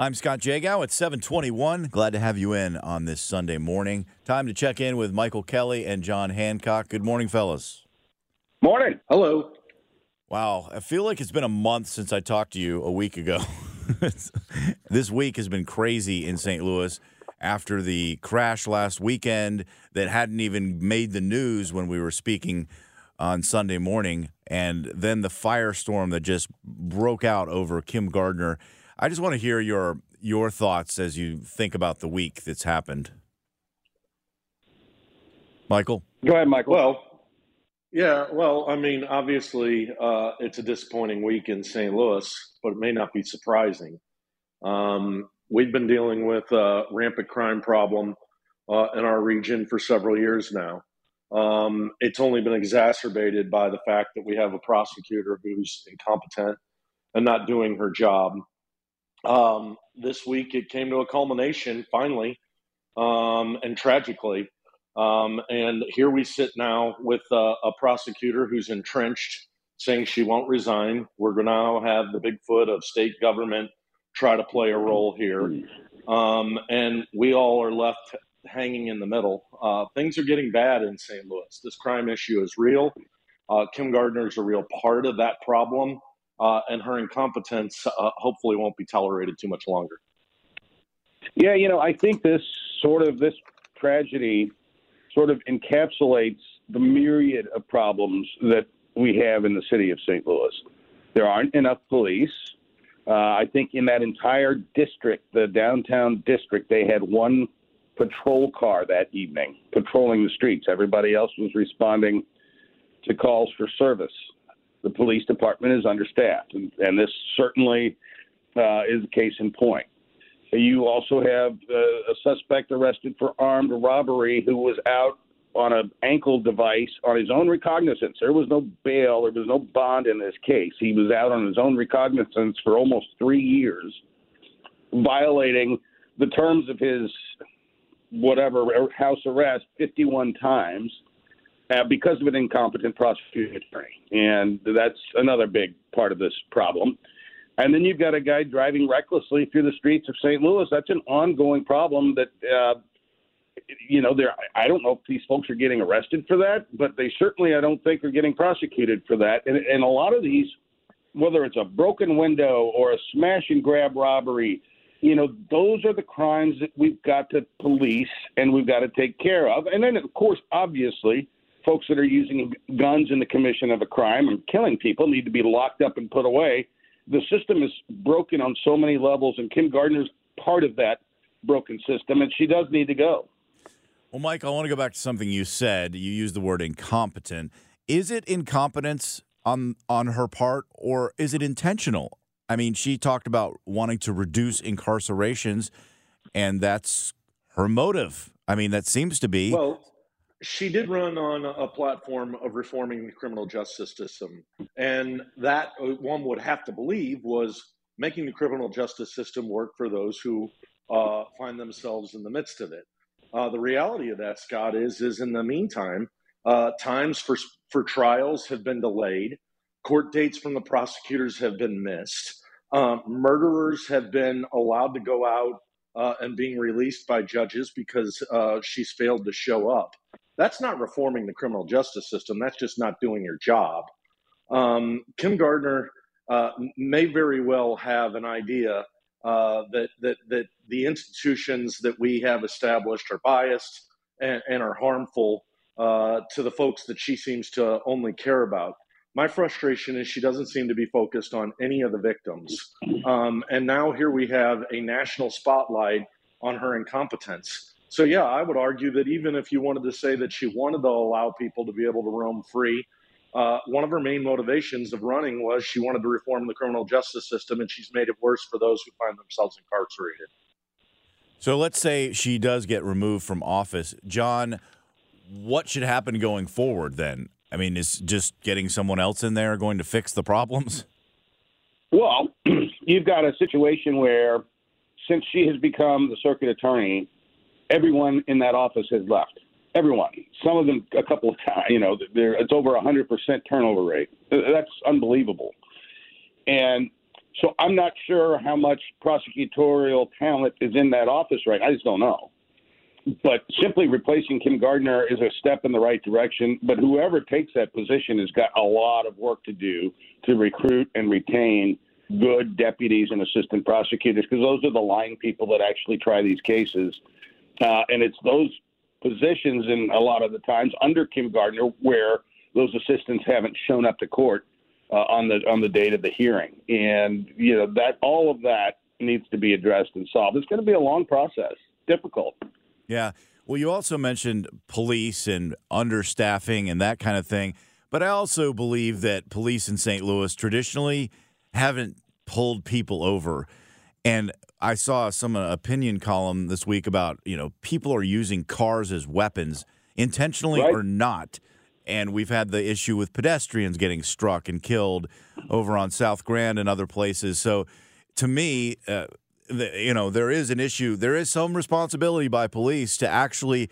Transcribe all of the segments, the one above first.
I'm Scott Jagow at 721. Glad to have you in on this Sunday morning. Time to check in with Michael Kelly and John Hancock. Good morning, fellas. Morning. Hello. Wow, I feel like it's been a month since I talked to you a week ago. this week has been crazy in St. Louis after the crash last weekend that hadn't even made the news when we were speaking on Sunday morning, and then the firestorm that just broke out over Kim Gardner I just want to hear your your thoughts as you think about the week that's happened. Michael, go ahead, Michael. Well, yeah, well, I mean, obviously, uh, it's a disappointing week in St. Louis, but it may not be surprising. Um, we've been dealing with a rampant crime problem uh, in our region for several years now. Um, it's only been exacerbated by the fact that we have a prosecutor who's incompetent and not doing her job um, this week it came to a culmination finally um, and tragically. Um, and here we sit now with a prosecutor who's entrenched, saying she won't resign. We're going to now have the big foot of state government try to play a role here. Um, and we all are left hanging in the middle. Uh, things are getting bad in St. Louis. This crime issue is real. Uh, Kim Gardner is a real part of that problem uh, and her incompetence uh, hopefully won't be tolerated too much longer. Yeah, you know, I think this sort of this tragedy sort of encapsulates the myriad of problems that we have in the city of St. Louis. There aren't enough police. Uh, I think in that entire district, the downtown district, they had one patrol car that evening patrolling the streets. Everybody else was responding to calls for service the police department is understaffed, and, and this certainly uh, is a case in point. You also have uh, a suspect arrested for armed robbery who was out on an ankle device on his own recognizance. There was no bail, there was no bond in this case. He was out on his own recognizance for almost three years, violating the terms of his whatever house arrest 51 times uh, because of an incompetent prosecuting attorney. And that's another big part of this problem. And then you've got a guy driving recklessly through the streets of St. Louis. That's an ongoing problem that, uh, you know, there. I don't know if these folks are getting arrested for that, but they certainly, I don't think, are getting prosecuted for that. And, and a lot of these, whether it's a broken window or a smash and grab robbery, you know, those are the crimes that we've got to police and we've got to take care of. And then, of course, obviously, folks that are using guns in the commission of a crime and killing people need to be locked up and put away. The system is broken on so many levels, and Kim Gardner's part of that broken system, and she does need to go. Well, Mike, I want to go back to something you said. You used the word incompetent. Is it incompetence on on her part, or is it intentional? I mean, she talked about wanting to reduce incarcerations, and that's her motive. I mean, that seems to be. Well, she did run on a platform of reforming the criminal justice system. And that uh, one would have to believe was making the criminal justice system work for those who uh, find themselves in the midst of it. Uh, the reality of that, Scott, is is in the meantime, uh, times for for trials have been delayed, court dates from the prosecutors have been missed, um, murderers have been allowed to go out uh, and being released by judges because uh, she's failed to show up. That's not reforming the criminal justice system. That's just not doing your job. Um, Kim Gardner uh, may very well have an idea uh, that that that the institutions that we have established are biased and, and are harmful uh, to the folks that she seems to only care about. My frustration is she doesn't seem to be focused on any of the victims. Um, and now here we have a national spotlight on her incompetence. So yeah, I would argue that even if you wanted to say that she wanted to allow people to be able to roam free uh, one of her main motivations of running was she wanted to reform the criminal justice system, and she's made it worse for those who find themselves incarcerated. So let's say she does get removed from office. John, what should happen going forward then? I mean, is just getting someone else in there going to fix the problems? Well, you've got a situation where since she has become the circuit attorney, everyone in that office has left. Everyone. Some of them a couple of times. You know, it's over a hundred percent turnover rate. That's unbelievable. And so I'm not sure how much prosecutorial talent is in that office right. I just don't know. But simply replacing Kim Gardner is a step in the right direction. But whoever takes that position has got a lot of work to do to recruit and retain good deputies and assistant prosecutors because those are the line people that actually try these cases. Uh, and it's those positions, in a lot of the times under Kim Gardner, where those assistants haven't shown up to court uh, on the on the date of the hearing, and you know that all of that needs to be addressed and solved. It's going to be a long process, difficult. Yeah. Well, you also mentioned police and understaffing and that kind of thing, but I also believe that police in St. Louis traditionally haven't pulled people over. And I saw some uh, opinion column this week about, you know, people are using cars as weapons, intentionally right. or not. And we've had the issue with pedestrians getting struck and killed over on South Grand and other places. So to me, uh, you know, there is an issue. There is some responsibility by police to actually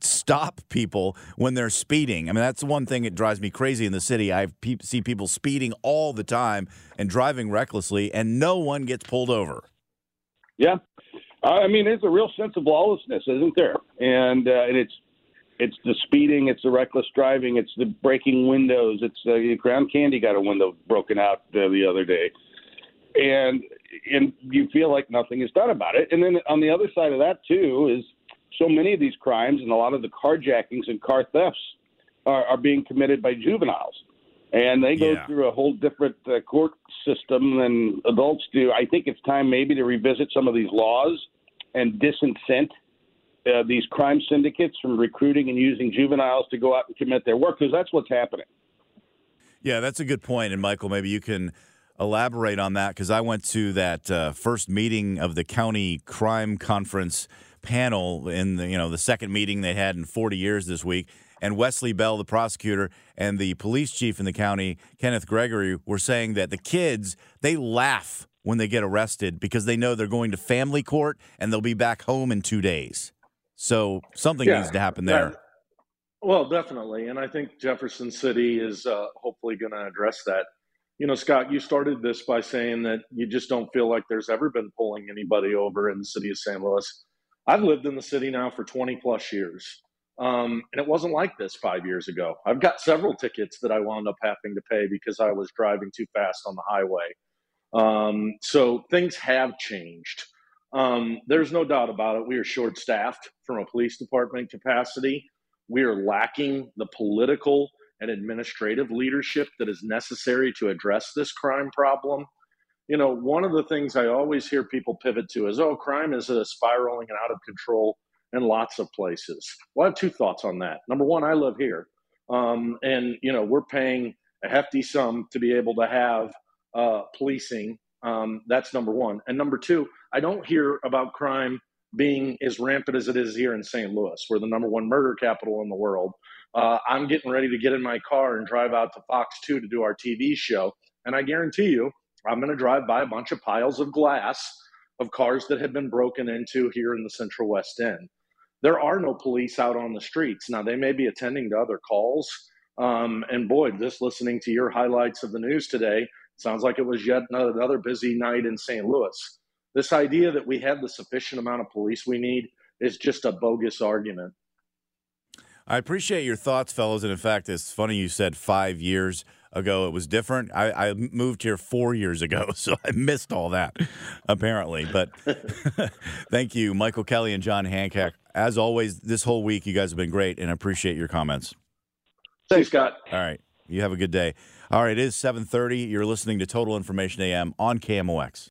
stop people when they're speeding. I mean, that's one thing that drives me crazy in the city. I pe- see people speeding all the time and driving recklessly, and no one gets pulled over. Yeah, I mean, there's a real sense of lawlessness, isn't there? And uh, and it's it's the speeding, it's the reckless driving, it's the breaking windows. It's uh, Crown Candy got a window broken out uh, the other day, and and you feel like nothing is done about it. And then on the other side of that too is so many of these crimes and a lot of the carjackings and car thefts are, are being committed by juveniles. And they go Yeah. through a whole different uh, court system than adults do. I think it's time maybe to revisit some of these laws and disincent uh, these crime syndicates from recruiting and using juveniles to go out and commit their work because that's what's happening. Yeah, that's a good point. And Michael, maybe you can elaborate on that because I went to that uh, first meeting of the county crime conference panel in the you know the second meeting they had in 40 years this week. And Wesley Bell, the prosecutor, and the police chief in the county, Kenneth Gregory, were saying that the kids they laugh when they get arrested because they know they're going to family court and they'll be back home in two days. So something Yeah, needs to happen there. that- well, definitely, and I think Jefferson City is uh, hopefully going to address that. You know, Scott, you started this by saying that you just don't feel like there's ever been pulling anybody over in the city of St. Louis. I've lived in the city now for 20 plus years, um, and it wasn't like this five years ago. I've got several tickets that I wound up having to pay because I was driving too fast on the highway. Um, so things have changed. Um, there's no doubt about it. We are short staffed from a police department capacity. We are lacking the political and administrative leadership that is necessary to address this crime problem. You know, one of the things I always hear people pivot to is, oh, crime is uh, spiraling and out of control in lots of places. Well, I have two thoughts on that. Number one, I live here. Um, and, you know, we're paying a hefty sum to be able to have uh, policing. Um, that's number one. And number two, I don't hear about crime being as rampant as it is here in St. Louis. We're the number one murder capital in the world. Uh, I'm getting ready to get in my car and drive out to Fox 2 to do our TV show. And I guarantee you, I'm going to drive by a bunch of piles of glass of cars that have been broken into here in the Central West End. There are no police out on the streets. Now, they may be attending to other calls. Um, and boy, just listening to your highlights of the news today, sounds like it was yet another busy night in St. Louis. This idea that we have the sufficient amount of police we need is just a bogus argument. I appreciate your thoughts, fellows. And in fact, it's funny you said five years ago it was different. I, I moved here four years ago, so I missed all that, apparently. But thank you, Michael Kelly and John Hancock. As always, this whole week, you guys have been great, and I appreciate your comments. Thanks, Scott. All right. You have a good day. All right, it is 7:30. You're listening to Total Information AM on KMOX.